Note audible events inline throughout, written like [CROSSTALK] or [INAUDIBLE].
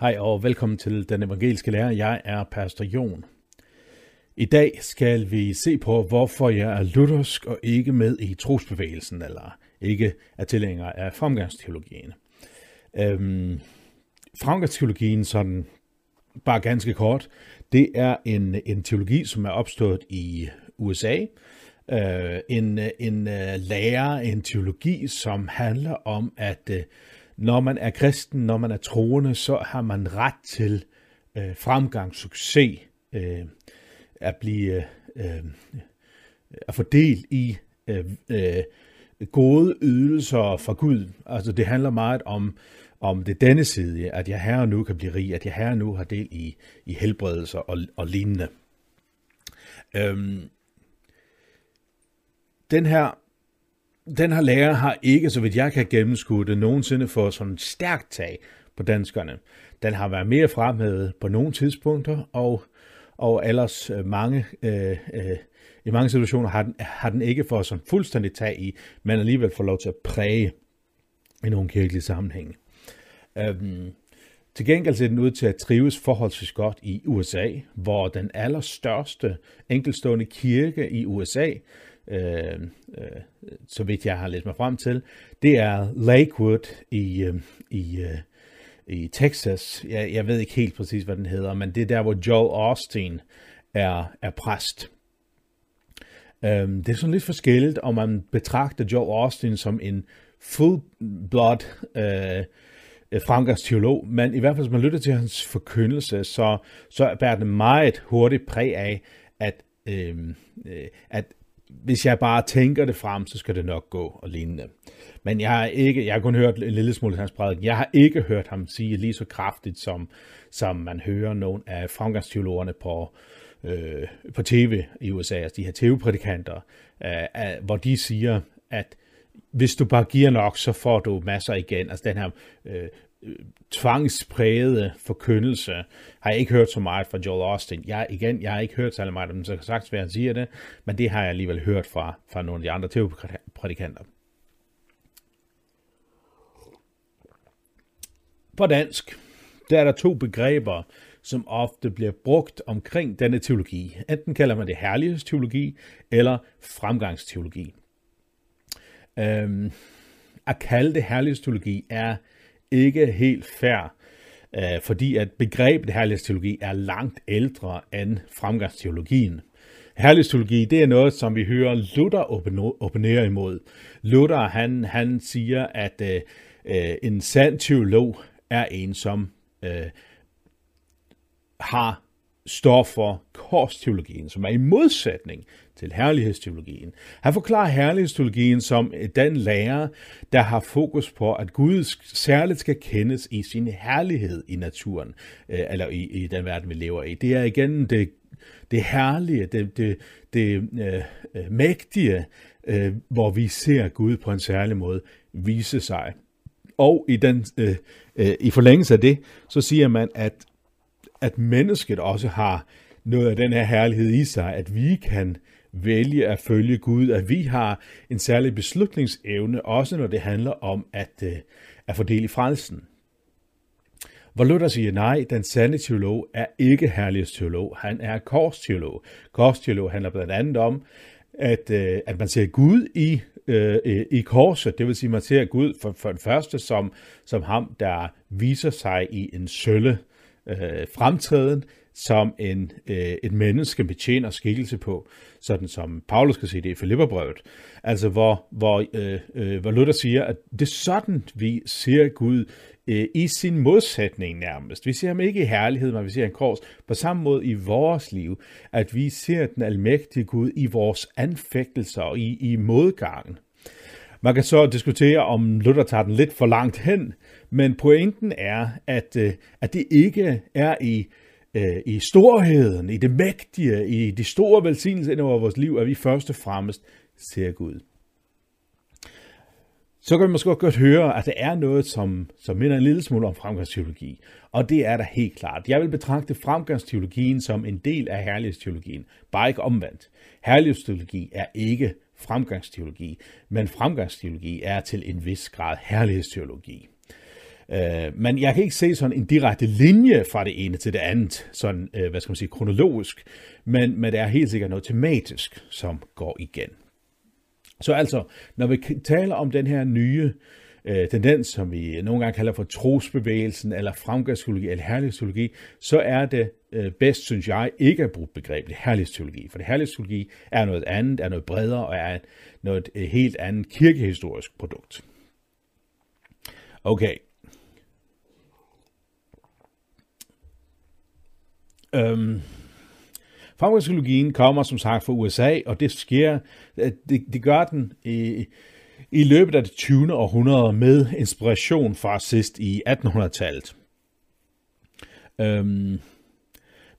Hej og velkommen til Den Evangeliske Lærer. Jeg er Pastor Jon. I dag skal vi se på, hvorfor jeg er luthersk og ikke med i trosbevægelsen, eller ikke er tilhænger af fremgangsteologien. Øhm, fremgangsteologien, sådan bare ganske kort, det er en, en teologi, som er opstået i USA. Øh, en en øh, lærer, en teologi, som handler om, at øh, når man er kristen, når man er troende, så har man ret til øh, fremgang, succes, øh, at blive øh, øh, at få del i øh, øh, gode ydelser fra Gud. Altså det handler meget om, om det denne side, at jeg her og nu kan blive rig, at jeg her og nu har del i, i helbredelser og, og lignende. Øhm, den her den her lærer har ikke, så vidt jeg kan gennemskue det, nogensinde fået sådan stærkt tag på danskerne. Den har været mere fremhævet på nogle tidspunkter, og, og ellers øh, mange, øh, øh, i mange situationer har den, har den ikke fået sådan fuldstændig tag i, men alligevel får lov til at præge i nogle kirkelige sammenhænge. Øhm, til gengæld ser den ud til at trives forholdsvis godt i USA, hvor den allerstørste enkelstående kirke i USA øh, øh, så vidt jeg har læst mig frem til, det er Lakewood i, øh, i, øh, i Texas. Jeg, jeg ved ikke helt præcis, hvad den hedder, men det er der, hvor Joel Austin er, er præst. Um, det er sådan lidt forskelligt, om man betragter Joel Austin som en full-blood øh, fremgangsteolog, men i hvert fald, hvis man lytter til hans forkyndelse, så, så bærer det meget hurtigt præg af, at, øhm, øh, at hvis jeg bare tænker det frem, så skal det nok gå og lignende. Men jeg har ikke, jeg har kun hørt en lille smule hans prædiken. Jeg har ikke hørt ham sige lige så kraftigt, som, som man hører nogle af fremgangsteologerne på, øh, på tv i USA, altså de her tv-prædikanter, øh, hvor de siger, at hvis du bare giver nok, så får du masser igen. Altså den her øh, tvangsprægede forkyndelse har jeg ikke hørt så meget fra Joel Austin. Jeg, igen, jeg har ikke hørt særlig meget om dem, så sagt, hvad han siger det, men det har jeg alligevel hørt fra, fra nogle af de andre tv-prædikanter. På dansk, der er der to begreber, som ofte bliver brugt omkring denne teologi. Enten kalder man det herlighedsteologi eller fremgangsteologi. Øhm, at kalde det herlighedsteologi er ikke helt fair, øh, fordi at begrebet herlighedsteologi er langt ældre end fremgangsteologien. Herlighedsteologi, det er noget, som vi hører Luther opponere imod. Luther, han, han siger, at øh, øh, en sand teolog er en, som øh, har står for korsteologien, som er i modsætning til herlighedsteologien. Han forklarer herlighedsteologien som eh, den lærer, der har fokus på, at Gud særligt skal kendes i sin herlighed i naturen, eh, eller i, i den verden, vi lever i. Det er igen det, det herlige, det, det, det øh, mægtige, øh, hvor vi ser Gud på en særlig måde vise sig. Og i, den, øh, øh, i forlængelse af det, så siger man, at at mennesket også har noget af den her herlighed i sig, at vi kan vælge at følge Gud, at vi har en særlig beslutningsevne, også når det handler om at, øh, at fordele frelsen. Hvor Luther siger nej, den sande teolog er ikke herlighedsteolog, han er korsteolog. Korsteolog handler blandt andet om, at, øh, at man ser Gud i, øh, i korset, det vil sige, at man ser Gud for, for det første som, som ham, der viser sig i en sølle, øh, fremtræden, som en, øh, et menneske betjener skikkelse på, sådan som Paulus kan se det i Filipperbrevet. Altså hvor, hvor, øh, øh, hvor Luther siger, at det er sådan, vi ser Gud øh, i sin modsætning nærmest. Vi ser ham ikke i herlighed, men vi ser en kors. På samme måde i vores liv, at vi ser den almægtige Gud i vores anfægtelser og i, i modgangen. Man kan så diskutere, om Luther tager den lidt for langt hen, men pointen er, at, øh, at det ikke er i, øh, i storheden, i det mægtige, i de store velsignelser over vores liv, at vi først og fremmest ser Gud. Så kan vi måske godt høre, at det er noget, som, som minder en lille smule om fremgangsteologi. Og det er der helt klart. Jeg vil betragte fremgangsteologien som en del af herlighedsteologien, bare ikke omvendt. Herlighedsteologi er ikke fremgangsteologi, men fremgangsteologi er til en vis grad herlighedsteologi. Øh, men jeg kan ikke se sådan en direkte linje fra det ene til det andet, sådan, øh, hvad skal man sige, kronologisk, men, men der er helt sikkert noget tematisk, som går igen. Så altså, når vi taler om den her nye øh, tendens, som vi nogle gange kalder for trosbevægelsen, eller fremgangspsykologi, eller herlighedspsykologi, så er det øh, bedst, synes jeg, ikke at bruge begrebet herlighedspsykologi. For det herlighedspsykologi er noget andet, er noget bredere, og er noget uh, helt andet kirkehistorisk produkt. Okay, Øhm, farmakologien kommer som sagt fra USA, og det sker, øh, det, det gør den i, i løbet af det 20. århundrede med inspiration fra sidst i 1800-tallet. Øhm,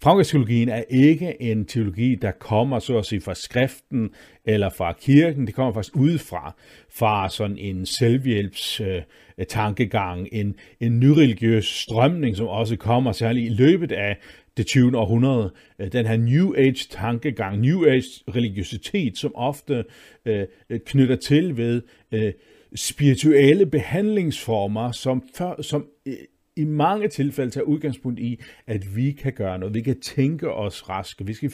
Fremgangsteologien er ikke en teologi, der kommer så at sige fra skriften eller fra kirken. Det kommer faktisk udefra, fra sådan en selvhjælps øh, tankegang, en, en nyreligiøs strømning, som også kommer særligt i løbet af det 20. århundrede. Øh, den her New Age tankegang, New Age religiøsitet, som ofte øh, øh, knytter til ved øh, spirituelle behandlingsformer, som, før, som øh, i mange tilfælde tager udgangspunkt i, at vi kan gøre noget. Vi kan tænke os raske. Vi skal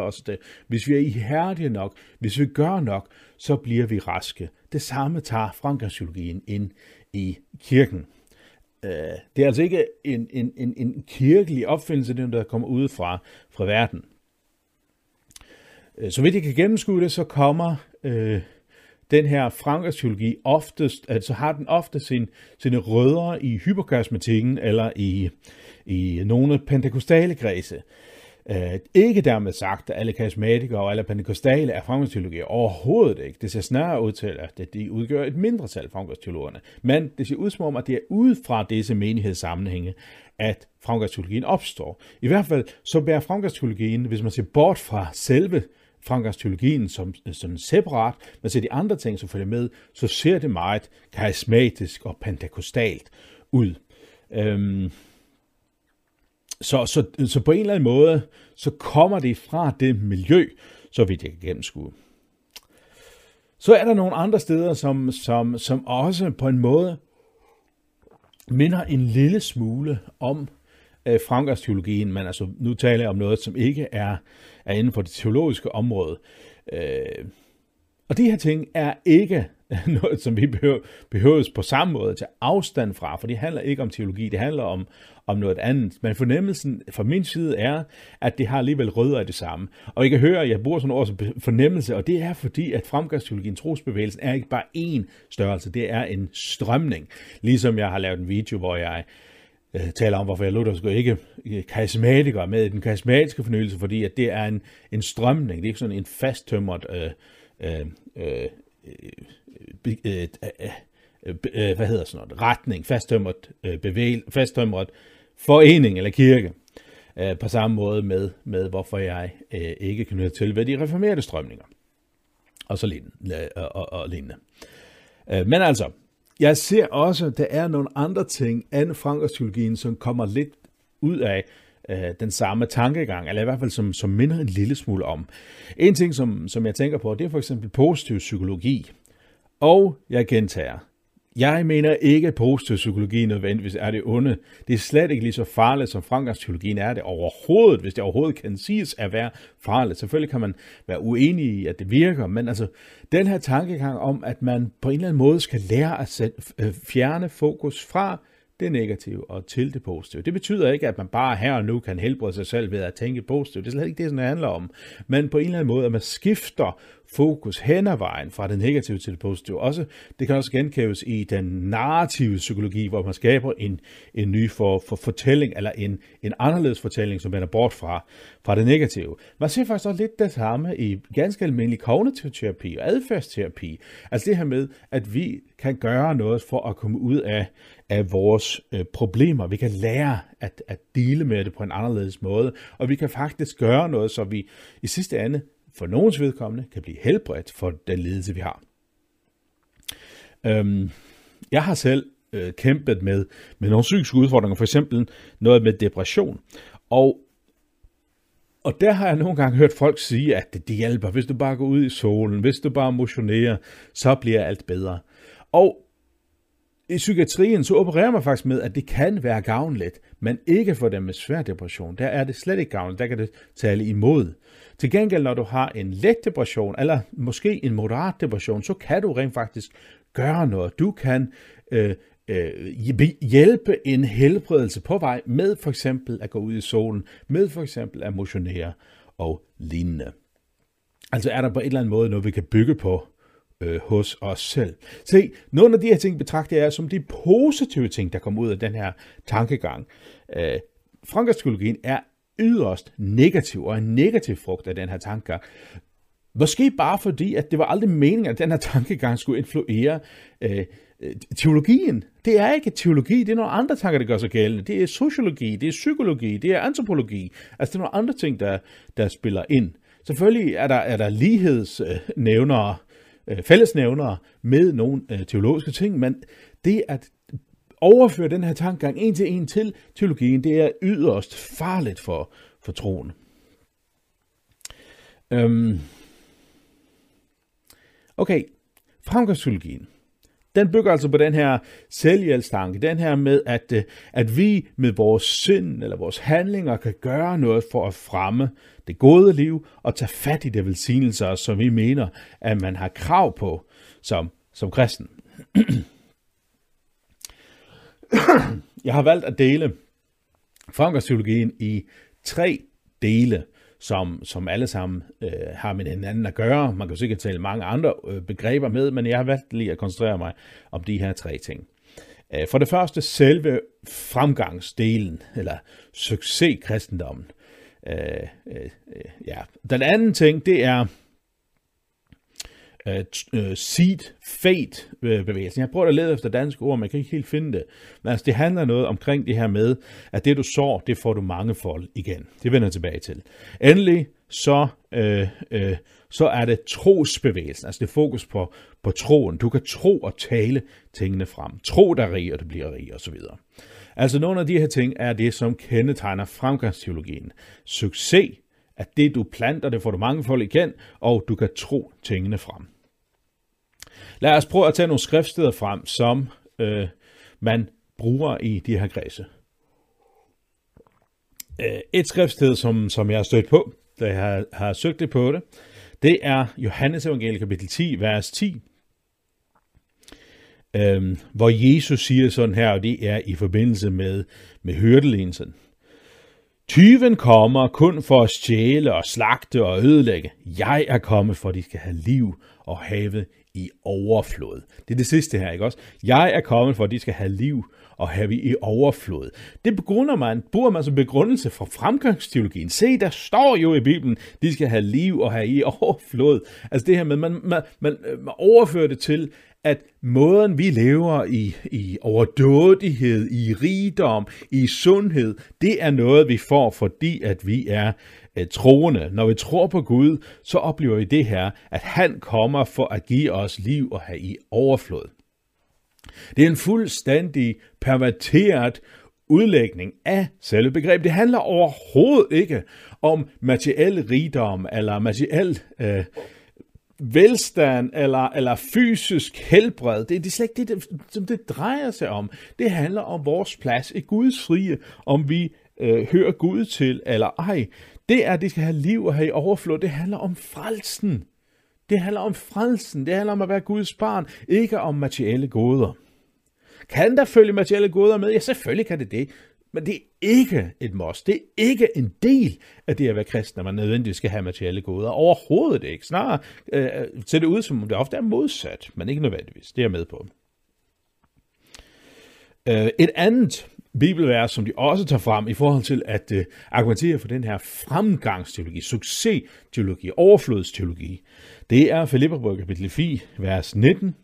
os det. Hvis vi er ihærdige nok, hvis vi gør nok, så bliver vi raske. Det samme tager fremgangspsykologien ind i kirken. Øh, det er altså ikke en, en, en, en kirkelig opfindelse, det der kommer ud fra, fra verden. Øh, så vidt jeg kan gennemskue det, så kommer øh, den her frankerteologi oftest, altså har den ofte sin, sine rødder i hyperkosmetikken eller i, i nogle pentekostale kredse. Uh, ikke dermed sagt, at alle karismatikere og alle pentekostale er fremgangsteologi. Overhovedet ikke. Det ser snarere ud til, at de udgør et mindretal fremgangsteologerne. Men det ser ud som om, at det er ud fra disse menighedssammenhænge, at fremgangsteologien opstår. I hvert fald så bærer fremgangsteologien, hvis man ser bort fra selve fremgangsteologien som, som separat, men ser de andre ting, som følger med, så ser det meget karismatisk og pentekostalt ud. Øhm, så, så, så på en eller anden måde, så kommer det fra det miljø, så vidt jeg kan gennemskue. Så er der nogle andre steder, som, som, som også på en måde minder en lille smule om øh, fremgangsteologien, men altså nu taler jeg om noget, som ikke er, er inden for det teologiske område. Øh, og de her ting er ikke [LAUGHS] noget, som vi behøver, behøves på samme måde til afstand fra, for det handler ikke om teologi, det handler om, om noget andet. Men fornemmelsen fra min side er, at det har alligevel rødder af det samme. Og I kan høre, at jeg bruger sådan ord som fornemmelse, og det er fordi, at fremgangsteologien, trosbevægelsen, er ikke bare én størrelse, det er en strømning. Ligesom jeg har lavet en video, hvor jeg øh, taler om, hvorfor jeg luthersk og ikke øh, karismatikere med den karismatiske fornyelse, fordi at det er en, en strømning, det er ikke sådan en fasttømret øh, øh, øh, øh, øh, øh, øh, hvad hedder sådan noget, retning, fasttømret, øh, bevægel, fasttømret forening eller kirke. Øh, på samme måde med, med hvorfor jeg øh, ikke knytter til ved de reformerede strømninger. Og så lignende. Øh, og, og, og lignende. Øh, men altså, jeg ser også, at der er nogle andre ting end frankersteologien, som kommer lidt ud af øh, den samme tankegang, eller i hvert fald som, som minder en lille smule om. En ting, som, som jeg tænker på, det er for eksempel positiv psykologi. Og jeg gentager, jeg mener ikke, at positiv psykologi nødvendigvis er det onde. Det er slet ikke lige så farligt, som fremgangspsykologien er det overhovedet, hvis det overhovedet kan siges at være farligt. Selvfølgelig kan man være uenig i, at det virker, men altså den her tankegang om, at man på en eller anden måde skal lære at sætte, øh, fjerne fokus fra det negative og til det positive. Det betyder ikke, at man bare her og nu kan helbrede sig selv ved at tænke positivt. Det er slet ikke det, som det handler om. Men på en eller anden måde, at man skifter fokus hen ad vejen fra det negative til det positive. Også, det kan også genkæves i den narrative psykologi, hvor man skaber en, en ny for, for fortælling, eller en, en anderledes fortælling, som man er bort fra, fra det negative. Man ser faktisk også lidt det samme i ganske almindelig kognitiv terapi og adfærdsterapi. Altså det her med, at vi kan gøre noget for at komme ud af, af vores øh, problemer. Vi kan lære at, at dele med det på en anderledes måde, og vi kan faktisk gøre noget, så vi i sidste ende for nogens vedkommende kan blive helbredt for den ledelse, vi har. Øhm, jeg har selv øh, kæmpet med, med nogle psykiske udfordringer, for eksempel noget med depression. Og, og der har jeg nogle gange hørt folk sige, at det, det hjælper, hvis du bare går ud i solen, hvis du bare motionerer, så bliver alt bedre. Og i psykiatrien så opererer man faktisk med, at det kan være gavnligt, men ikke for dem med svær depression. Der er det slet ikke gavnligt, der kan det tale imod. Til gengæld, når du har en let depression, eller måske en moderat depression, så kan du rent faktisk gøre noget. Du kan øh, øh, hjælpe en helbredelse på vej med for eksempel at gå ud i solen, med for eksempel at motionere og lignende. Altså er der på en eller anden måde noget, vi kan bygge på øh, hos os selv. Se, nogle af de her ting betragter jeg som de positive ting, der kommer ud af den her tankegang. Øh, Frankerspsykologien er yderst negativ, og en negativ frugt af den her tankegang. Måske bare fordi, at det var aldrig meningen, at den her tankegang skulle influere øh, øh, teologien. Det er ikke teologi, det er nogle andre tanker, der gør sig gældende. Det er sociologi, det er psykologi, det er antropologi. Altså det er nogle andre ting, der, der spiller ind. Selvfølgelig er der, er der lighedsnævnere, øh, fællesnævnere med nogle øh, teologiske ting, men det at overføre den her tankegang en til en til teologien, det er yderst farligt for, for troen. Øhm. Okay, fremgangsteologien. Den bygger altså på den her selvhjælpstanke, den her med, at, øh, at vi med vores sind eller vores handlinger kan gøre noget for at fremme det gode liv og tage fat i de velsignelser, som vi mener, at man har krav på som, som kristen. Jeg har valgt at dele fremgangsteologien i tre dele, som, som alle sammen øh, har med hinanden at gøre. Man kan sikkert tale mange andre øh, begreber med, men jeg har valgt lige at koncentrere mig om de her tre ting. Øh, for det første selve fremgangsdelen, eller succeskristendommen. Øh, øh, øh, ja. Den anden ting, det er uh, seed fate øh, bevægelsen. Jeg prøver at lede efter danske ord, men jeg kan ikke helt finde det. Men altså, det handler noget omkring det her med, at det du sår, det får du mange fold igen. Det vender jeg tilbage til. Endelig, så, uh, uh, så er det trosbevægelsen, altså det fokus på, på troen. Du kan tro og tale tingene frem. Tro dig rig, og det bliver rig, og så videre. Altså nogle af de her ting er det, som kendetegner fremgangsteologien. Succes, at det du planter, det får du mange folk igen, og du kan tro tingene frem. Lad os prøve at tage nogle skriftsteder frem, som øh, man bruger i de her kredse. Øh, et skriftsted, som, som jeg har stødt på, da jeg har, har søgt det på det, det er Johannes evangeliet kapitel 10, vers 10, øhm, hvor Jesus siger sådan her, og det er i forbindelse med, med hørtelinsen. Tyven kommer kun for at stjæle og slagte og ødelægge. Jeg er kommet for, at de skal have liv og have i overflod. Det er det sidste her, ikke også? Jeg er kommet for, at de skal have liv og have i overflod. Det begrunder man, bruger man som begrundelse for fremgangsteologien. Se, der står jo i Bibelen, de skal have liv og have i overflod. Altså det her med, man, man, man, øh, man overfører det til, at måden vi lever i, i overdådighed, i rigdom, i sundhed, det er noget vi får, fordi at vi er Øh, troende. Når vi tror på Gud, så oplever vi det her, at han kommer for at give os liv og have i overflod. Det er en fuldstændig perverteret udlægning af selve begrebet. Det handler overhovedet ikke om materiel rigdom eller materiel øh, velstand eller, eller fysisk helbred. Det, det er slet ikke det, som det drejer sig om. Det handler om vores plads i Guds rige, om vi øh, hører Gud til eller ej. Det er, at de skal have liv og have i overflod. Det handler om frelsen. Det handler om frelsen. Det handler om at være Guds barn, ikke om materielle goder. Kan der følge materielle goder med? Ja, selvfølgelig kan det det. Men det er ikke et must. Det er ikke en del af det at være kristen, at man nødvendigvis skal have materielle goder. Overhovedet ikke. Snarere øh, ser det ud, som om det ofte er modsat, men ikke nødvendigvis. Det er jeg med på. Øh, et andet bibelvers, som de også tager frem i forhold til at øh, argumentere for den her fremgangsteologi, succesteologi, overflodsteologi, det er Filipperbrevet kapitel 4, vers 19,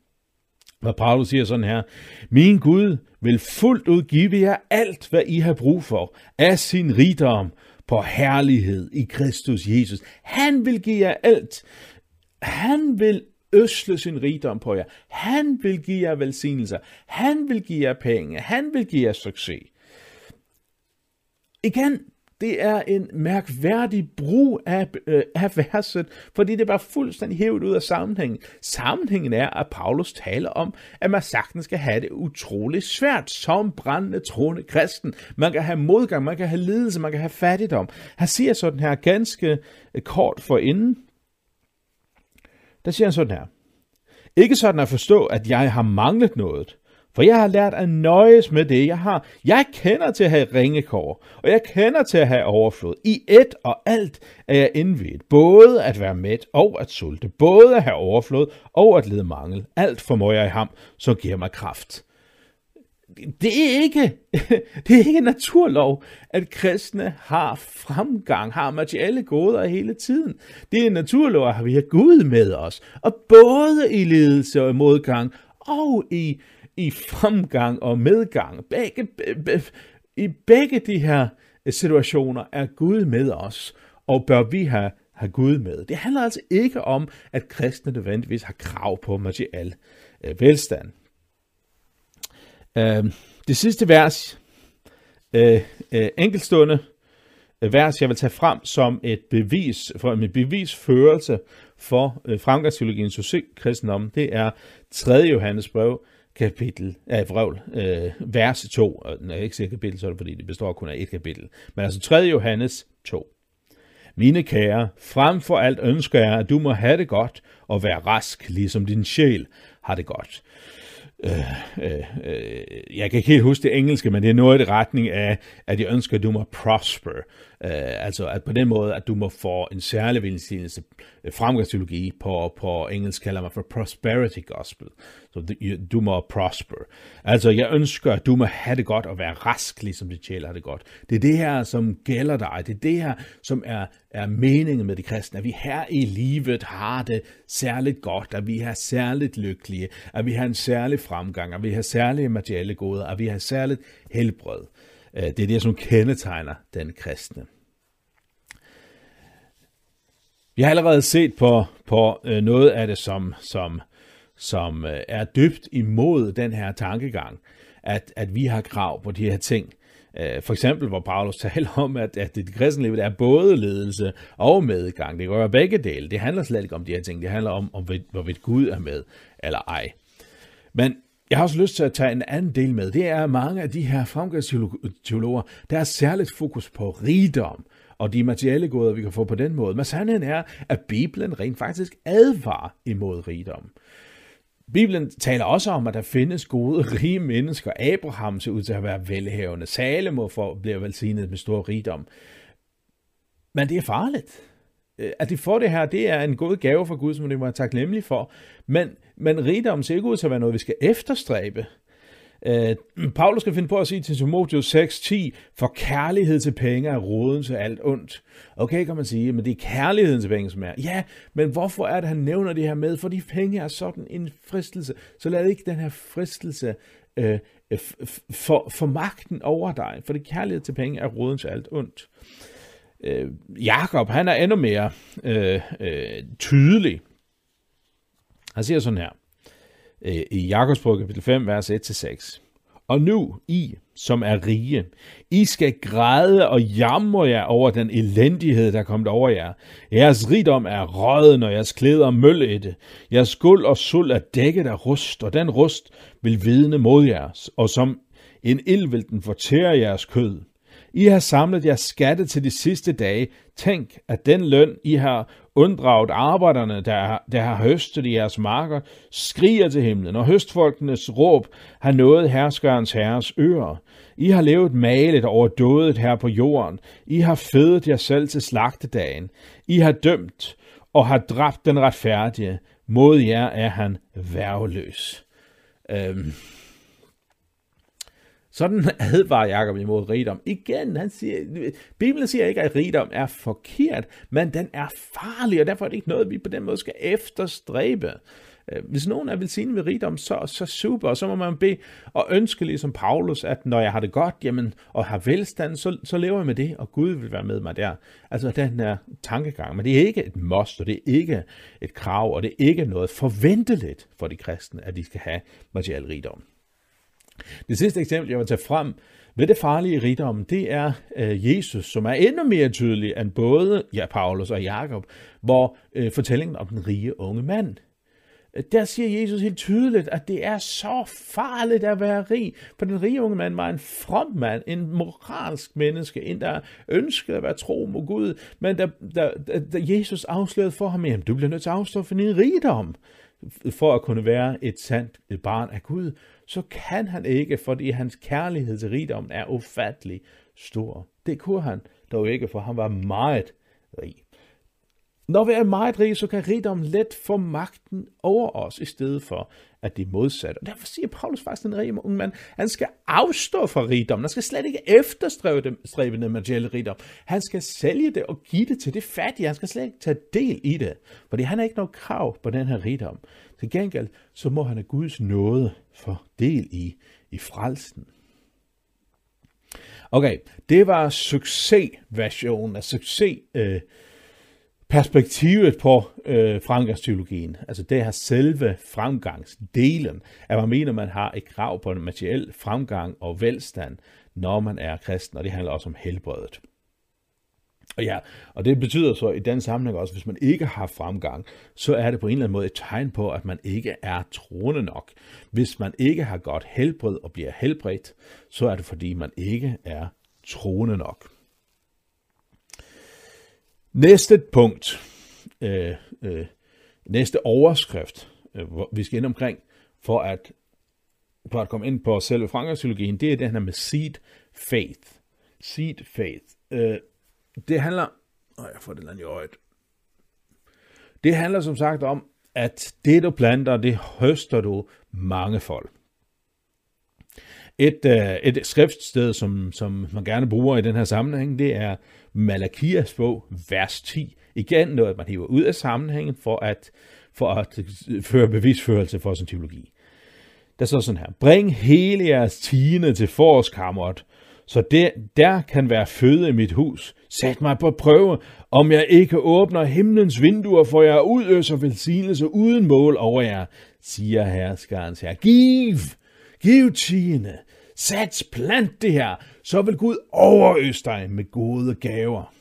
hvor Paulus siger sådan her, Min Gud vil fuldt ud give jer alt, hvad I har brug for, af sin rigdom på herlighed i Kristus Jesus. Han vil give jer alt. Han vil øsle sin rigdom på jer. Han vil give jer velsignelser. Han vil give jer penge. Han vil give jer succes. Igen, Det er en mærkværdig brug af, øh, af verset, fordi det er bare fuldstændig hævet ud af sammenhængen. Sammenhængen er, at Paulus taler om, at man sagtens skal have det utroligt svært som brændende troende kristen. Man kan have modgang, man kan have lidelse, man kan have fattigdom. Han siger sådan her ganske øh, kort for inden. Der siger han sådan her. Ikke sådan at forstå, at jeg har manglet noget, for jeg har lært at nøjes med det, jeg har. Jeg kender til at have ringekår, og jeg kender til at have overflod. I et og alt er jeg indvidet. Både at være mæt og at sulte. Både at have overflod og at lide mangel. Alt formår jeg i ham, som giver mig kraft. Det er ikke, [LAUGHS] det er ikke en naturlov, at kristne har fremgang, har materielle goder hele tiden. Det er en naturlov, at vi har Gud med os. Og både i ledelse og modgang, og i i fremgang og medgang. Begge, be, I begge de her eh, situationer er Gud med os, og bør vi have, have Gud med. Det handler altså ikke om, at kristne nødvendigvis har krav på materiel eh, velstand. Øh, det sidste vers, øh, øh, enkeltstående øh, vers, jeg vil tage frem som et bevis, for en bevisførelse for øh, fremgangsteologiens kristendom, det er 3. Johannes brev, kapitel, af vrøvl, øh, vers 2. Og når jeg ikke siger kapitel, så er det fordi, det består kun af et kapitel. Men altså 3. Johannes 2. Mine kære, frem for alt ønsker jeg, at du må have det godt og være rask, ligesom din sjæl har det godt. Øh øh, øh, øh, jeg kan ikke helt huske det engelske, men det er noget i retning af, at jeg ønsker, at du må prosper. Øh, altså at på den måde, at du må få en særlig velsignelse, øh, fremgangsteologi på, på engelsk kalder man for prosperity gospel. Så du, du må prosper. Altså jeg ønsker, at du må have det godt og være rask, ligesom dit sjæl har det godt. Det er det her, som gælder dig. Det er det her, som er, er meningen med de kristne. At vi her i livet har det særligt godt, at vi er særligt lykkelige, at vi har en særlig fremgang, at vi har særlige materielle goder, at vi har særligt helbred. Øh, det er det, som kendetegner den kristne. Vi har allerede set på, på øh, noget af det, som, som, som øh, er dybt imod den her tankegang, at, at vi har krav på de her ting. Øh, for eksempel, hvor Paulus [LAUGHS] taler om, at, at det kristne liv er både ledelse og medgang. Det gør begge dele. Det handler slet ikke om de her ting. Det handler om, om hvorvidt Gud er med eller ej. Men jeg har også lyst til at tage en anden del med. Det er mange af de her fremgangsteologer, der er særligt fokus på rigdom og de materielle goder, vi kan få på den måde. Men sandheden er, at Bibelen rent faktisk advarer imod rigdom. Bibelen taler også om, at der findes gode, rige mennesker. Abraham ser ud til at være velhavende. Salomo for, bliver velsignet med stor rigdom. Men det er farligt. Øh, at de får det her, det er en god gave fra Gud, som de må være taknemmelige for. Men, men rigdom ser ikke ud til at være noget, vi skal efterstræbe. Uh, Paulus skal finde på at sige til Timotheus 6.10, for kærlighed til penge er roden til alt ondt. Okay, kan man sige, men det er kærligheden til penge, som er. Ja, men hvorfor er det, han nævner det her med? Fordi penge er sådan en fristelse. Så lad ikke den her fristelse øh, for, for magten over dig. For det kærlighed til penge er roden til alt ondt. Øh, Jakob, han er endnu mere øh, øh, tydelig. Han siger sådan her, øh, i Jakobsbrug kapitel 5, vers 1-6. Og nu, I, som er rige, I skal græde og jamre jer over den elendighed, der er kommet over jer. Jeres rigdom er røden, og jeres klæder møllette. Jeres guld og suld er dækket af rust, og den rust vil vidne mod jer, og som en ild vil den fortære jeres kød. I har samlet jeres skatte til de sidste dage. Tænk, at den løn, I har unddraget arbejderne, der, der har høstet i jeres marker, skriger til himlen, og høstfolkenes råb har nået herskerens herres ører. I har levet malet over dødet her på jorden. I har fødet jer selv til slagtedagen. I har dømt og har dræbt den retfærdige. Mod jer er han værveløs. Øhm, sådan [LAUGHS] advarer Jakob imod rigdom. Igen, han siger, Bibelen siger ikke, at rigdom er forkert, men den er farlig, og derfor er det ikke noget, vi på den måde skal efterstræbe. Øh, hvis nogen er velsignet ved rigdom, så, så super, og så må man bede og ønske ligesom Paulus, at når jeg har det godt, jamen, og har velstand, så, så lever jeg med det, og Gud vil være med mig der. Altså den her tankegang, men det er ikke et must, og det er ikke et krav, og det er ikke noget forventeligt for de kristne, at de skal have materiel rigdom. Det sidste eksempel, jeg vil tage frem ved det farlige rigdom, det er øh, Jesus, som er endnu mere tydelig end både ja, Paulus og Jakob, hvor øh, fortællingen om den rige unge mand øh, der siger Jesus helt tydeligt, at det er så farligt at være rig. For den rige unge mand var en from mand, en moralsk menneske, en der ønskede at være tro mod Gud. Men da, da, da Jesus afslørede for ham, at du bliver nødt til at afstå for din rigdom, for at kunne være et sandt barn af Gud, så kan han ikke, fordi hans kærlighed til er ufattelig stor. Det kunne han dog ikke, for han var meget rig. Når vi er meget rige, så kan rigdommen let få magten over os, i stedet for at det modsatte. Og derfor siger Paulus faktisk, den rige unge mand, han skal afstå fra rigdom. Han skal slet ikke efterstræbe stræbe den materielle rigdom. Han skal sælge det og give det til det fattige. Han skal slet ikke tage del i det, fordi han har ikke noget krav på den her rigdom. Til gengæld, så må han af Guds nåde for del i, i frelsen. Okay, det var succesversionen af succes, øh, perspektivet på øh, fremgangsteologien, altså det her selve fremgangsdelen, at man mener, man har et krav på en materiel fremgang og velstand, når man er kristen, og det handler også om helbredet. Og ja, og det betyder så i den sammenhæng også, hvis man ikke har fremgang, så er det på en eller anden måde et tegn på, at man ikke er troende nok. Hvis man ikke har godt helbred og bliver helbredt, så er det fordi, man ikke er troende nok. Næste punkt, øh, øh, næste overskrift, øh, hvor vi skal ind omkring, for at, for at komme ind på selve frankerpsykologien, det er den her med seed faith. Seed faith. Øh, det handler... Åh, jeg får det land i øjet. Det handler som sagt om, at det du planter, det høster du mange folk. Et, øh, et skriftsted, som, som man gerne bruger i den her sammenhæng, det er Malakias bog, vers 10. Igen noget, man hiver ud af sammenhængen for at, for at føre bevisførelse for sin teologi. Der står sådan her. Bring hele jeres tiende til forårskammeret, så det, der kan være føde i mit hus. Sæt mig på prøve, om jeg ikke åbner himlens vinduer, for jeg udøser velsignelse uden mål over jer, siger herskarens her. Giv, giv tiende, Sats plant det her, så vil Gud overøse dig med gode gaver.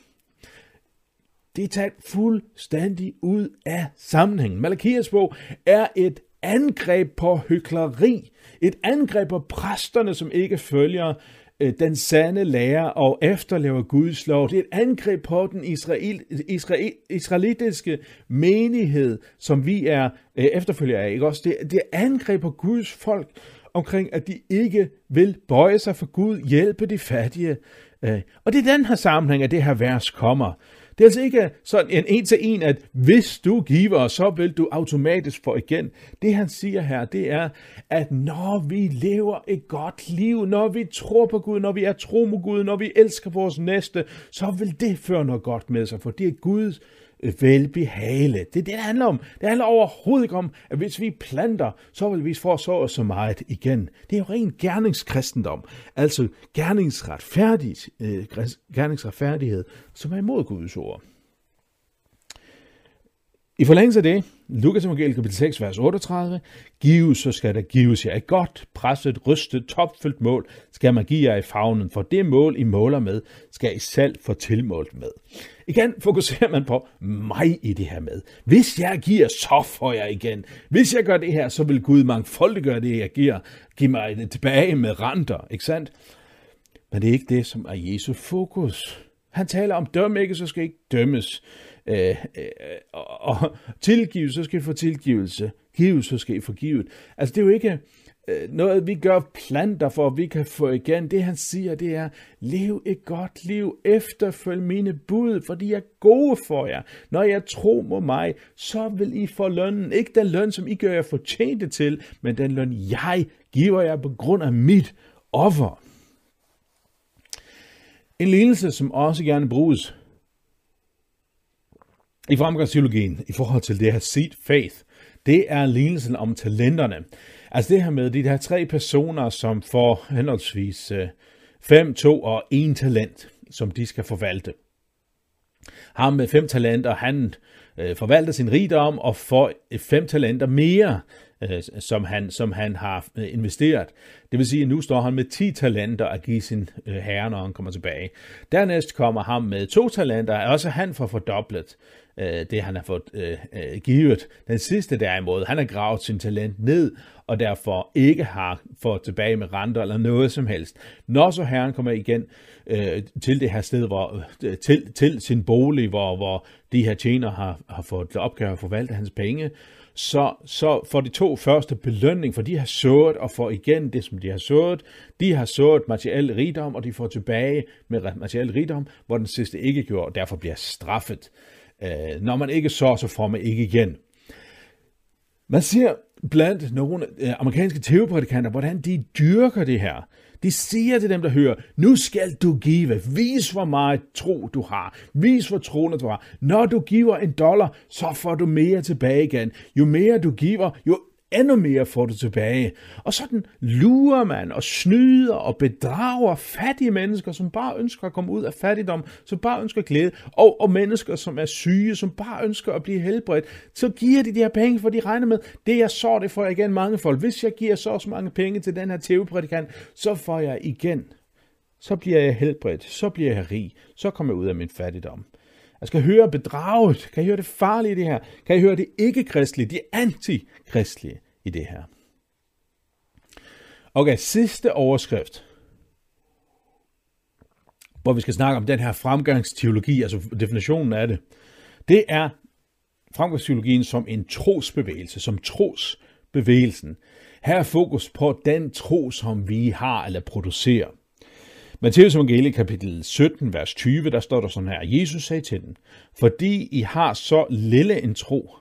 Det er talt fuldstændig ud af sammenhængen. Malakias bog er et angreb på hykleri. Et angreb på præsterne, som ikke følger øh, den sande lære og efterlever Guds lov. Det er et angreb på den israel, israel, israelitiske menighed, som vi er øh, efterfølgere af. Ikke? Også det, det er angreb på Guds folk, omkring, at de ikke vil bøje sig for Gud, hjælpe de fattige. Øh, og det er den her sammenhæng, at det her vers kommer. Det er altså ikke sådan en en til en, at hvis du giver, så vil du automatisk få igen. Det han siger her, det er, at når vi lever et godt liv, når vi tror på Gud, når vi er tro mod Gud, når vi elsker vores næste, så vil det føre noget godt med sig, for det er Guds velbehale. Det er det, det handler om. Det handler overhovedet ikke om, at hvis vi planter, så vil vi få så så meget igen. Det er jo ren gerningskristendom. Altså gerningsretfærdighed, øh, gerningsretfærdighed, som er imod Guds ord. I forlængelse af det, Lukas evangeliet kapitel 6, vers 38, Gives, så skal der gives jer et godt, presset, rystet, topfyldt mål, skal man give jer i favnen, for det mål, I måler med, skal I selv få tilmålt med. Igen fokuserer man på mig i det her med. Hvis jeg giver, så får jeg igen. Hvis jeg gør det her, så vil Gud mangfoldiggøre det, jeg giver. Giv mig det tilbage med renter, ikke sandt? Men det er ikke det, som er Jesu fokus. Han taler om, døm ikke, så skal ikke dømmes. Øh, øh, og, og tilgive, så skal I få tilgivelse. Giv, så skal I få givet. Altså, det er jo ikke øh, noget, vi gør planter for, at vi kan få igen. Det han siger, det er, lev et godt liv, efterfølg mine bud, for de er gode for jer. Når jeg tror mod mig, så vil I få lønnen. Ikke den løn, som I gør jer fortjente til, men den løn, jeg giver jer på grund af mit offer. En lignelse, som også gerne bruges i fremgangsteologien i forhold til det her seed faith, det er lignelsen om talenterne. Altså det her med de her tre personer, som får henholdsvis øh, 5, 2 og 1 talent, som de skal forvalte. Ham med fem talenter, han øh, forvalter sin rigdom og får øh, fem talenter mere øh, som, han, som han har øh, investeret. Det vil sige, at nu står han med 10 talenter at give sin øh, herre, når han kommer tilbage. Dernæst kommer han med to talenter, også han får fordoblet øh, det, han har fået øh, øh, givet. Den sidste derimod, han har gravet sin talent ned, og derfor ikke har fået tilbage med renter eller noget som helst. Når så herren kommer igen øh, til det her sted, hvor, øh, til, til sin bolig, hvor, hvor de her tjener har, har fået opgave at forvalte hans penge, så, så får de to første belønning, for de har sået og får igen det, som de har sået. De har sået materiel rigdom, og de får tilbage med materiel rigdom, hvor den sidste ikke gjorde, og derfor bliver straffet. Øh, når man ikke så, så får man ikke igen. Man ser blandt nogle øh, amerikanske teoprædikanter, hvordan de dyrker det her. De siger til dem, der hører, nu skal du give. Vis, hvor meget tro du har. Vis, hvor troende du har. Når du giver en dollar, så får du mere tilbage igen. Jo mere du giver, jo endnu mere får du tilbage. Og sådan lurer man og snyder og bedrager fattige mennesker, som bare ønsker at komme ud af fattigdom, som bare ønsker glæde, og, og mennesker, som er syge, som bare ønsker at blive helbredt. Så giver de de her penge, for de regner med, det jeg så, det får jeg igen mange folk. Hvis jeg giver så også mange penge til den her tv-prædikant, så får jeg igen. Så bliver jeg helbredt, så bliver jeg rig, så kommer jeg ud af min fattigdom. Jeg skal høre bedraget. Kan I høre det farlige i det her? Kan I høre det ikke-kristlige, det antikristlige? I det her? Okay, sidste overskrift, hvor vi skal snakke om den her fremgangsteologi, altså definitionen af det, det er fremgangsteologien som en trosbevægelse, som trosbevægelsen. Her er fokus på den tro, som vi har eller producerer. Matteus evangelie kapitel 17, vers 20, der står der sådan her, Jesus sagde til dem, fordi I har så lille en tro,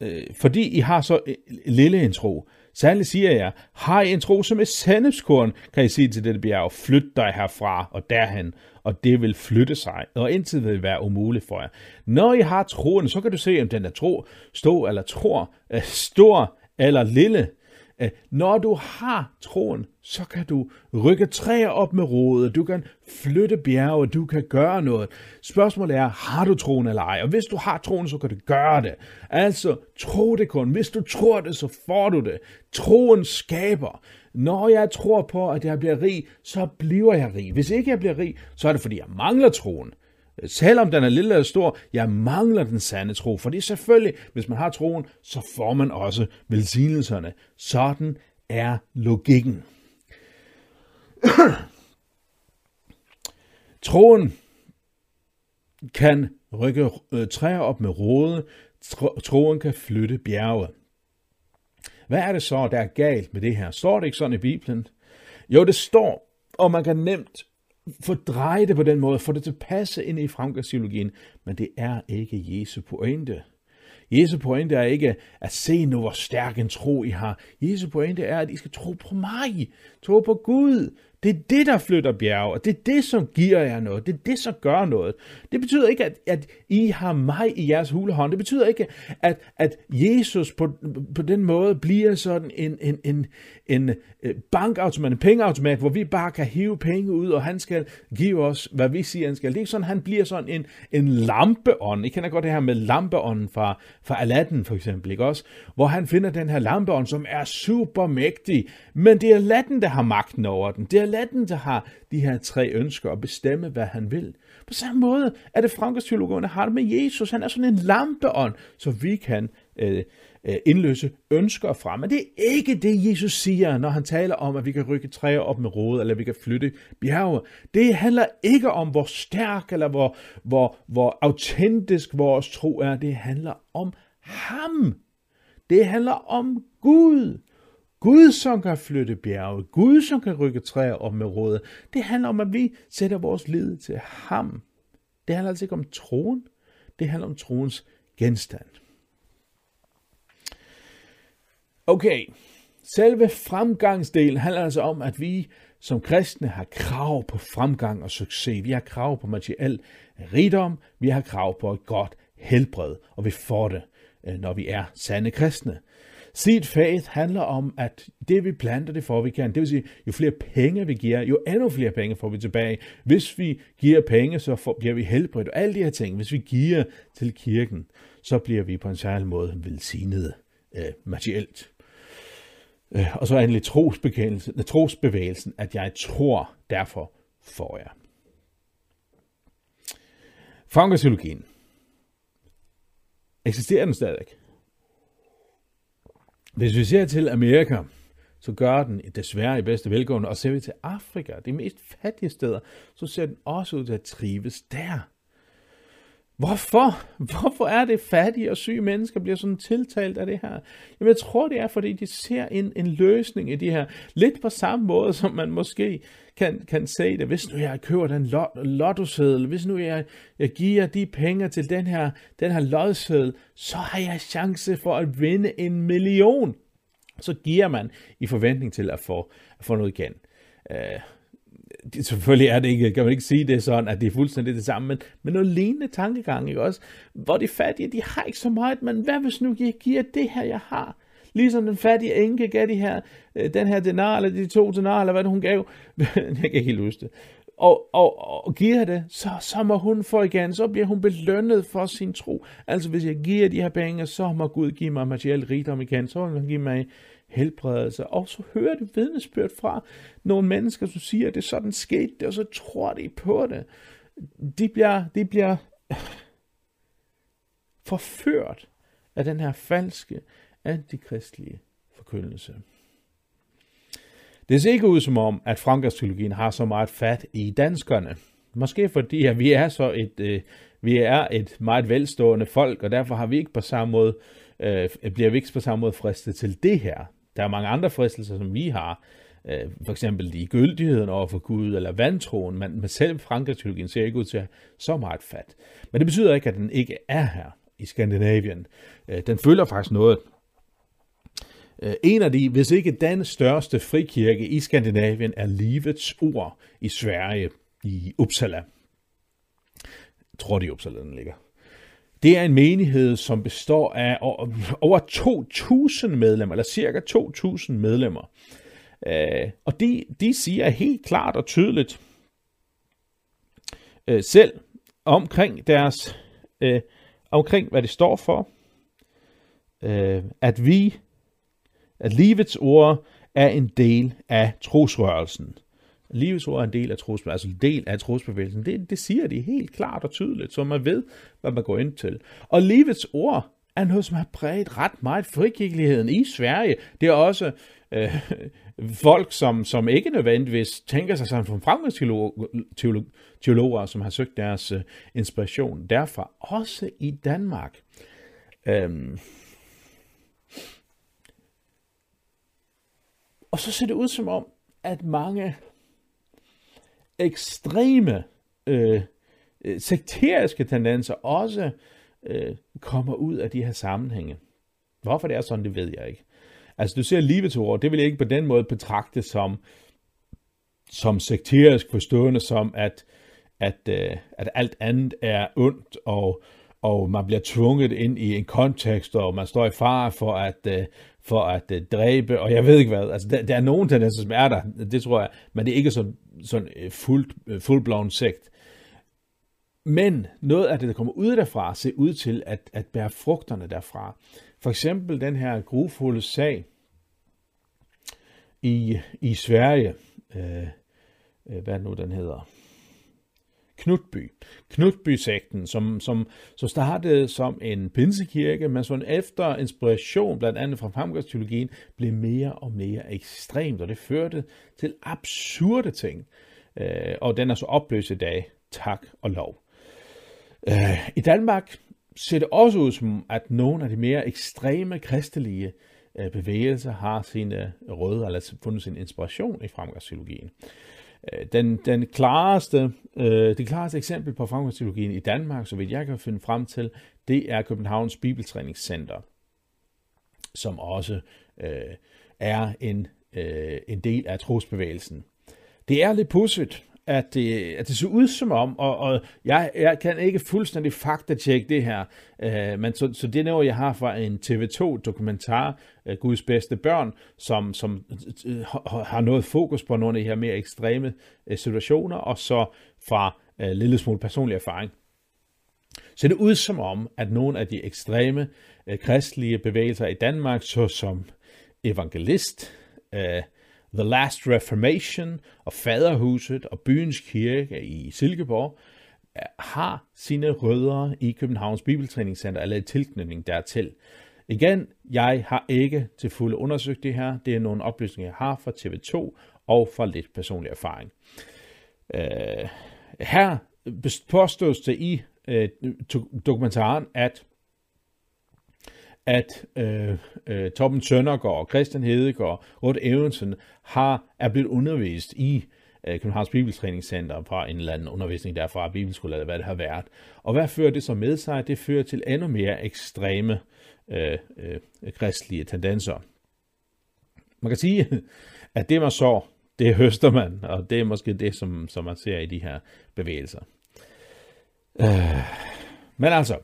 øh, fordi I har så øh, lille en tro, særligt siger jeg, har I en tro som et sandhedskorn, kan I sige til dette bjerg, flyt dig herfra og derhen, og det vil flytte sig, og intet vil være umuligt for jer. Når I har troen, så kan du se, om den er tro, stå eller tror, øh, stor eller lille. Øh, når du har troen, så kan du rykke træer op med rodet, du kan flytte bjerge, du kan gøre noget. Spørgsmålet er, har du troen eller ej? Og hvis du har troen, så kan du gøre det. Altså, tro det kun. Hvis du tror det, så får du det. Troen skaber. Når jeg tror på, at jeg bliver rig, så bliver jeg rig. Hvis ikke jeg bliver rig, så er det fordi, jeg mangler troen. Selvom den er lille eller stor, jeg mangler den sande tro. Fordi selvfølgelig, hvis man har troen, så får man også velsignelserne. Sådan er logikken. [CLEARS THROAT] Troen kan rykke øh, træer op med råde. Troen kan flytte bjerge. Hvad er det så, der er galt med det her? Står det ikke sådan i Bibelen? Jo, det står, og man kan nemt fordreje det på den måde, få det til at passe ind i fremgangsteologien, men det er ikke Jesu pointe. Jesu pointe er ikke at se nu, hvor stærk en tro I har. Jesu pointe er, at I skal tro på mig, tro på Gud, det er det, der flytter bjerge, og det er det, som giver jer noget. Det er det, som gør noget. Det betyder ikke, at, at I har mig i jeres hulehånd. Det betyder ikke, at, at Jesus på, på den måde bliver sådan en, en, en, en øh, bankautomat, en pengeautomat, hvor vi bare kan hive penge ud, og han skal give os, hvad vi siger, han skal. Det er ikke sådan, han bliver sådan en, en lampeånd. I kender godt det her med lampeånden fra, fra Aladdin, for eksempel, ikke også? Hvor han finder den her lampeånd, som er super mægtig, men det er Aladdin, der har magten over den. Det er Aladdin, der har de her tre ønsker og bestemme, hvad han vil. På samme måde er det frankersteologerne har det med Jesus. Han er sådan en lampeånd, så vi kan øh, øh, indløse ønsker fra. Men det er ikke det, Jesus siger, når han taler om, at vi kan rykke træer op med råd, eller vi kan flytte bjerge. Det handler ikke om, hvor stærk eller hvor, hvor, hvor autentisk vores tro er. Det handler om ham. Det handler om Gud. Gud, som kan flytte bjerge, Gud, som kan rykke træer op med rådet. Det handler om, at vi sætter vores lid til ham. Det handler altså ikke om troen, det handler om troens genstand. Okay, selve fremgangsdelen handler altså om, at vi som kristne har krav på fremgang og succes. Vi har krav på materiel rigdom, vi har krav på et godt helbred, og vi får det, øh, når vi er sande kristne. Seed faith handler om, at det vi planter, det får vi kan. Det vil sige, jo flere penge vi giver, jo endnu flere penge får vi tilbage. Hvis vi giver penge, så får, bliver vi helbredt og alle de her ting. Hvis vi giver til kirken, så bliver vi på en særlig måde velsignede øh, materielt. Øh, og så endelig trosbevægelsen, trosbevægelsen, at jeg tror, derfor får jeg. Frankerteologien. Eksisterer den stadig? Hvis vi ser til Amerika, så gør den desværre i bedste velgående, og ser vi til Afrika, de mest fattige steder, så ser den også ud til at trives der. Hvorfor? [LAUGHS] Hvorfor er det fattige og syge mennesker bliver sådan tiltalt af det her? Jamen, jeg tror, det er, fordi de ser en, en løsning i det her. Lidt på samme måde, som man måske kan, kan se det. Hvis nu jeg køber den lot, lottoseddel, hvis nu jeg, jeg giver de penge til den her, den her lodseddel, så har jeg chance for at vinde en million. Så giver man i forventning til at få, at få noget igen. Uh, det, selvfølgelig er det ikke, kan man ikke sige det sådan, at det er fuldstændig det samme, men, men noget lignende tankegang, ikke også? Hvor de fattige, de har ikke så meget, men hvad hvis nu jeg giver det her, jeg har? Ligesom den fattige enke gav de her, øh, den her denar, eller de to denar, eller hvad hun gav. [LAUGHS] jeg kan ikke helt huske det. Og, og, og giver det, så, så må hun få igen, så bliver hun belønnet for sin tro. Altså hvis jeg giver de her penge, så må Gud give mig materiel rigdom igen, så vil han give mig helbredelse. Og så hører det vidnesbyrd fra nogle mennesker, som siger, at det er sådan sket det, og så tror de på det. De bliver, de bliver forført af den her falske, antikristlige forkyndelse. Det ser ikke ud som om, at frankastologien har så meget fat i danskerne. Måske fordi, at vi er så et, øh, vi er et meget velstående folk, og derfor har vi ikke på samme måde, øh, bliver vi ikke på samme måde fristet til det her. Der er mange andre fristelser, som vi har. Øh, for eksempel ligegyldigheden over for Gud, eller vantroen, men, men selv Frankrig-teologien ser ikke ud til at så meget fat. Men det betyder ikke, at den ikke er her i Skandinavien. Øh, den følger faktisk noget. Øh, en af de, hvis ikke den største frikirke i Skandinavien, er Livets Ord i Sverige, i Uppsala. Jeg tror, det er Uppsala, den ligger. Det er en menighed, som består af over 2.000 medlemmer, eller cirka 2.000 medlemmer. Øh, og de, de siger helt klart og tydeligt øh, selv omkring deres, øh, omkring hvad det står for, øh, at vi, at livets ord er en del af trosrørelsen. Livets ord er en del af trosbevægelsen, altså en del af trosbevægelsen. Det, det siger de helt klart og tydeligt, så man ved, hvad man går ind til. Og livets ord er noget, som har præget ret meget frikirkeligheden i Sverige. Det er også øh, folk, som, som ikke nødvendigvis tænker sig som fremgangsteologer, som har søgt deres øh, inspiration derfra. Også i Danmark. Øhm. Og så ser det ud som om, at mange ekstreme øh, øh, sekteriske tendenser også øh, kommer ud af de her sammenhænge. Hvorfor det er sådan, det ved jeg ikke. Altså, du ser livets ord, det vil jeg ikke på den måde betragte som, som sekterisk forstående, som at, at, øh, at alt andet er ondt, og, og man bliver tvunget ind i en kontekst, og man står i fare for at, øh, for at øh, dræbe, og jeg ved ikke hvad. Altså, der, der er nogen tendenser, som er der, det tror jeg, men det er ikke sådan, sådan uh, fuldt, øh, uh, fuldblåen sekt. Men noget af det, der kommer ud derfra, ser ud til at, at bære frugterne derfra. For eksempel den her grufulde sag i, i Sverige, Øh, øh hvad nu den hedder, Knutby. Knutby-sekten, som, som, som startede som en pinsekirke, men som efter inspiration, blandt andet fra fremgangsteologien, blev mere og mere ekstremt, og det førte til absurde ting. Øh, og den er så opløst i dag. Tak og lov. Øh, I Danmark ser det også ud som, at nogle af de mere ekstreme kristelige øh, bevægelser har sine rødder, eller fundet sin inspiration i fremgangsteologien. Øh, den, den klareste, øh, det klareste eksempel på fremgangsteologien i Danmark, så vidt jeg kan finde frem til, det er Københavns Bibeltræningscenter, som også øh, er en, øh, en del af trosbevægelsen. Det er lidt pudsigt, at det, at det så ud som om, og, og jeg, jeg kan ikke fuldstændig faktatjekke det her, øh, men så, så det er noget, jeg har fra en TV2-dokumentar, øh, Guds bedste børn, som, som øh, har noget fokus på nogle af de her mere ekstreme øh, situationer, og så fra øh, lille smule personlig erfaring. Så det ud som om, at nogle af de ekstreme øh, kristelige bevægelser i Danmark, såsom Evangelist, øh, The Last Reformation og Faderhuset og Byens Kirke i Silkeborg, eh, har sine rødder i Københavns Bibeltræningscenter eller i tilknytning dertil. Igen, jeg har ikke til fulde undersøgt det her. Det er nogle oplysninger, jeg har fra TV2 og fra lidt personlig erfaring. Uh, her påstås det i eh, dokumentaren, at at øh, øh, Torben Søndergaard, Christian Hedegaard, Rut Evensen har, er blevet undervist i øh, Københavns Bibeltræningscenter fra en eller anden undervisning derfra, Bibelskole eller hvad det har været. Og hvad fører det så med sig? Det fører til endnu mere ekstreme øh, øh, kristelige tendenser. Man kan sige, [LAUGHS] at det man så, det høster man, og det er måske det, som, som man ser i de her bevægelser. Øh, men altså,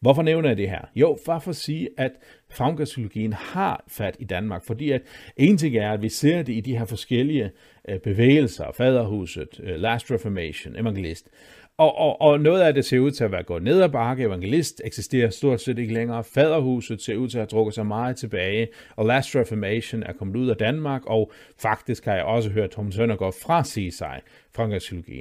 Hvorfor nævner jeg det her? Jo, bare for at sige, at fremgangspsykologien har fat i Danmark, fordi at en ting er, at vi ser det i de her forskellige øh, bevægelser, Faderhuset, øh, Last Reformation, Evangelist, og, og, og noget af det ser ud til at være gået ned ad bakke. Evangelist eksisterer stort set ikke længere. Faderhuset ser ud til at have trukket sig meget tilbage. Og Last Reformation er kommet ud af Danmark. Og faktisk har jeg også hørt Tom Søndergaard fra sige sig fra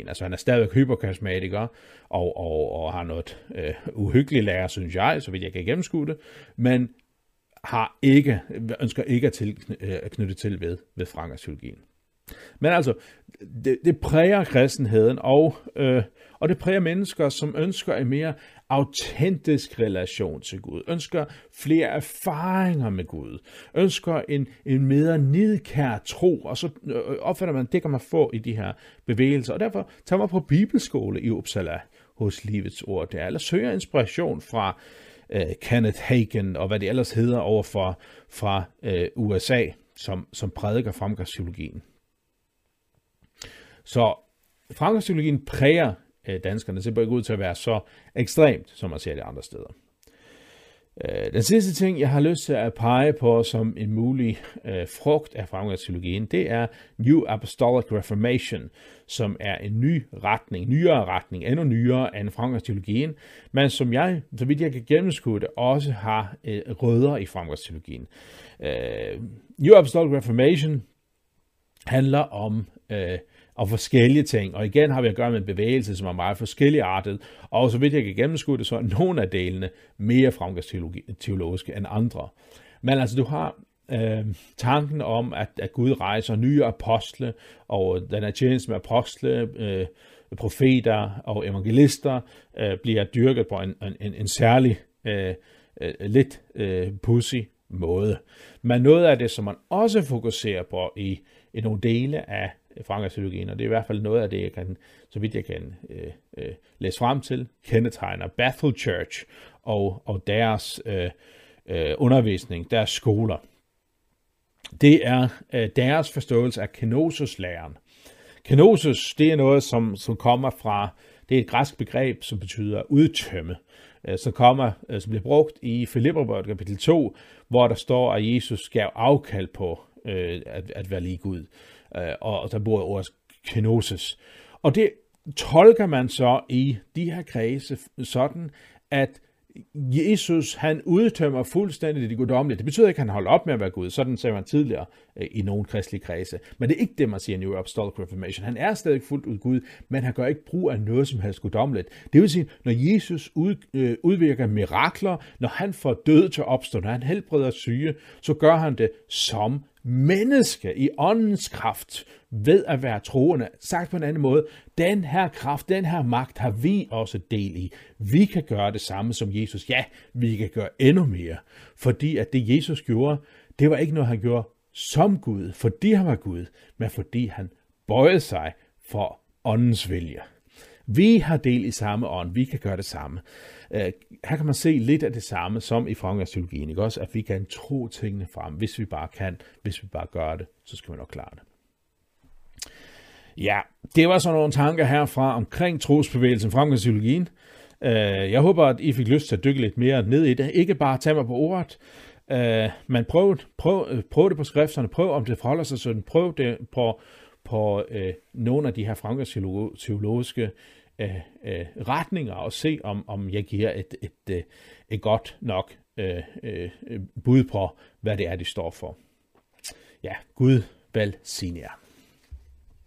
Altså han er stadig hyperkarismatiker og, og, og har noget øh, uhyggeligt lærer, synes jeg, så vidt jeg kan gennemskue det. Men har ikke, ønsker ikke at, til, øh, at knytte til ved, ved frankerpsykologien. Men altså, det, det præger kristenheden, og, øh, og det præger mennesker, som ønsker en mere autentisk relation til Gud, ønsker flere erfaringer med Gud, ønsker en, en mere nidkær tro, og så øh, øh, opfatter man, det kan man få i de her bevægelser. Og derfor tager man på bibelskole i Uppsala hos Livets Ord der, eller søger inspiration fra øh, Kenneth Hagen og hvad det ellers hedder overfor fra øh, USA, som, som prædiker fremgangspsykologien. Så fremgangspsykologien præger Øh, danskerne. Det ser ikke ud til at være så ekstremt, som man ser det andre steder. Øh, den sidste ting, jeg har lyst til at pege på som en mulig øh, frugt af fremgangsteologien, det er New Apostolic Reformation, som er en ny retning, nyere retning, endnu nyere end fremgangsteologien, men som jeg, så vidt jeg kan gennemskue det, også har øh, rødder i fremgangsteologien. Øh, New Apostolic Reformation handler om øh, og forskellige ting. Og igen har vi at gøre med en bevægelse, som er meget forskelligartet, og så vidt jeg kan gennemskue det, så er nogle af delene mere fremgangsteologiske end andre. Men altså, du har øh, tanken om, at, at Gud rejser nye apostle, og den er tjeneste med apostle, øh, profeter og evangelister, øh, bliver dyrket på en, en, en særlig, øh, øh, lidt øh, pussy måde. Men noget af det, som man også fokuserer på i, i nogle dele af frankerpsykologien, og det er i hvert fald noget af det, jeg kan, så vidt jeg kan øh, øh, læse frem til, kendetegner Bethel Church og, og deres øh, øh, undervisning, deres skoler. Det er øh, deres forståelse af kenosis-læren. Kenosis, det er noget, som, som kommer fra, det er et græsk begreb, som betyder udtømme, øh, som kommer, øh, som bliver brugt i Filipperbrevet kapitel 2, hvor der står, at Jesus gav afkald på øh, at, at være lige Gud øh, og der bor ordet kenosis. Og det tolker man så i de her kredse sådan, at Jesus, han udtømmer fuldstændig det guddommelige. Det betyder ikke, at han holder op med at være Gud. Sådan sagde man tidligere øh, i nogle kristelige kredse. Men det er ikke det, man siger i New Apostolic Reformation. Han er stadig fuldt ud Gud, men han gør ikke brug af noget som helst guddommeligt. Det vil sige, når Jesus ud, øh, udvirker mirakler, når han får død til at opstå, når han helbreder syge, så gør han det som menneske i åndens kraft ved at være troende. Sagt på en anden måde, den her kraft, den her magt har vi også del i. Vi kan gøre det samme som Jesus. Ja, vi kan gøre endnu mere. Fordi at det Jesus gjorde, det var ikke noget, han gjorde som Gud, fordi han var Gud, men fordi han bøjede sig for åndens vilje. Vi har del i samme ånd, vi kan gøre det samme. Uh, her kan man se lidt af det samme som i fremgangsteologien, ikke også? At vi kan tro tingene frem, hvis vi bare kan, hvis vi bare gør det, så skal vi nok klare det. Ja, det var så nogle tanker herfra omkring trosbevægelsen fremgangsteologien. Uh, øh, jeg håber, at I fik lyst til at dykke lidt mere ned i det. Ikke bare tage mig på ordet, uh, men prøv, prøv, prøv det på skrifterne, prøv om det forholder sig sådan, prøv det på, på øh, nogle af de her fremgangsteologiske øh, øh, retninger og se, om, om jeg giver et, et, et, et godt nok øh, øh, bud på, hvad det er, de står for. Ja, Gud velsigne jer.